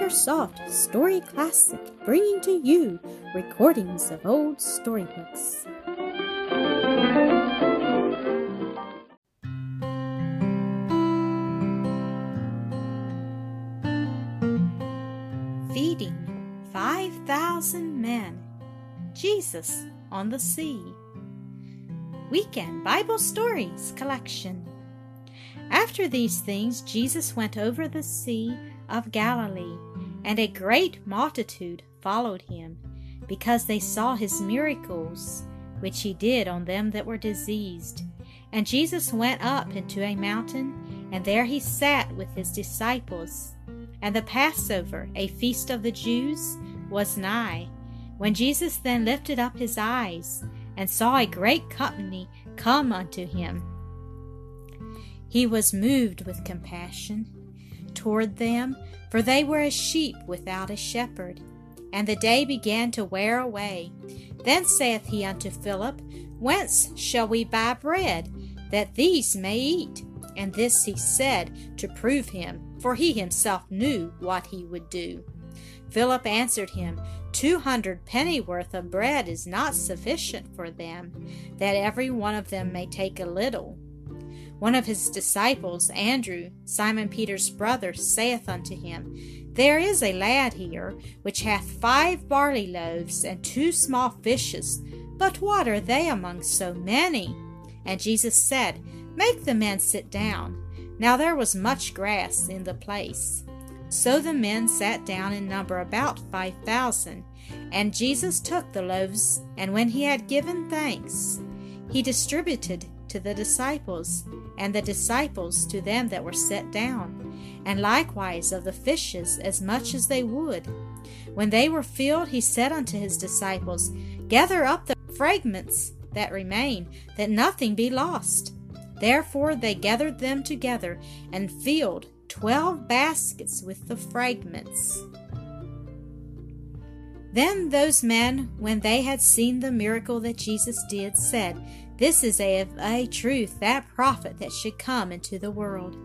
Acresoft Story Classic, bringing to you recordings of old storybooks. Feeding 5,000 men. Jesus on the Sea. Weekend Bible Stories Collection. After these things, Jesus went over the sea of Galilee, and a great multitude followed him, because they saw his miracles, which he did on them that were diseased. And Jesus went up into a mountain, and there he sat with his disciples. And the Passover, a feast of the Jews, was nigh. When Jesus then lifted up his eyes, and saw a great company come unto him, he was moved with compassion toward them, for they were as sheep without a shepherd. And the day began to wear away. Then saith he unto Philip, Whence shall we buy bread, that these may eat? And this he said to prove him, for he himself knew what he would do. Philip answered him, Two hundred pennyworth of bread is not sufficient for them, that every one of them may take a little. One of his disciples, Andrew, Simon Peter's brother, saith unto him, There is a lad here, which hath five barley loaves and two small fishes, but what are they among so many? And Jesus said, Make the men sit down. Now there was much grass in the place. So the men sat down in number about five thousand. And Jesus took the loaves, and when he had given thanks, he distributed to the disciples, and the disciples to them that were set down, and likewise of the fishes as much as they would. When they were filled, he said unto his disciples, Gather up the fragments that remain, that nothing be lost. Therefore they gathered them together, and filled twelve baskets with the fragments. Then those men, when they had seen the miracle that Jesus did, said, this is a, a truth, that prophet that should come into the world.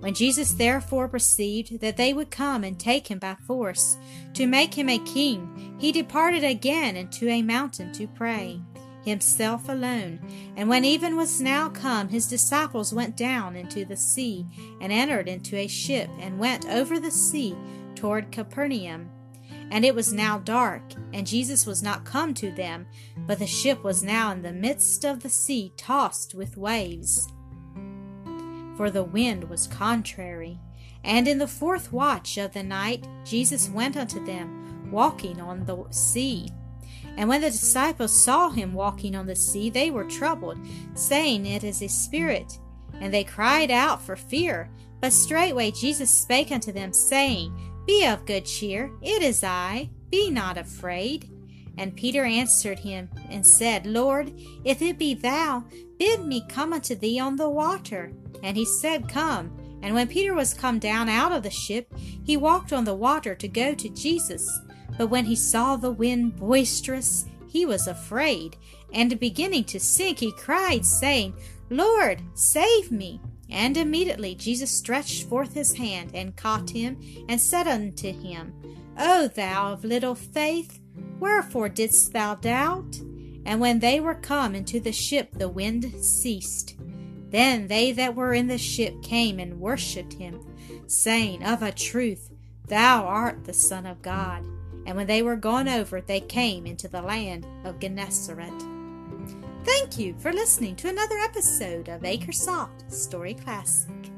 When Jesus therefore perceived that they would come and take him by force, to make him a king, he departed again into a mountain to pray, himself alone. And when even was now come, his disciples went down into the sea, and entered into a ship, and went over the sea toward Capernaum. And it was now dark, and Jesus was not come to them, but the ship was now in the midst of the sea, tossed with waves. For the wind was contrary. And in the fourth watch of the night, Jesus went unto them, walking on the sea. And when the disciples saw him walking on the sea, they were troubled, saying, It is a spirit. And they cried out for fear. But straightway Jesus spake unto them, saying, be of good cheer, it is I, be not afraid. And Peter answered him and said, Lord, if it be thou, bid me come unto thee on the water. And he said, Come. And when Peter was come down out of the ship, he walked on the water to go to Jesus. But when he saw the wind boisterous, he was afraid, and beginning to sink, he cried, saying, Lord, save me. And immediately Jesus stretched forth his hand and caught him, and said unto him, O thou of little faith, wherefore didst thou doubt? And when they were come into the ship, the wind ceased. Then they that were in the ship came and worshipped him, saying, Of a truth, thou art the Son of God. And when they were gone over, they came into the land of Gennesaret. Thank you for listening to another episode of Acresoft Story Classic.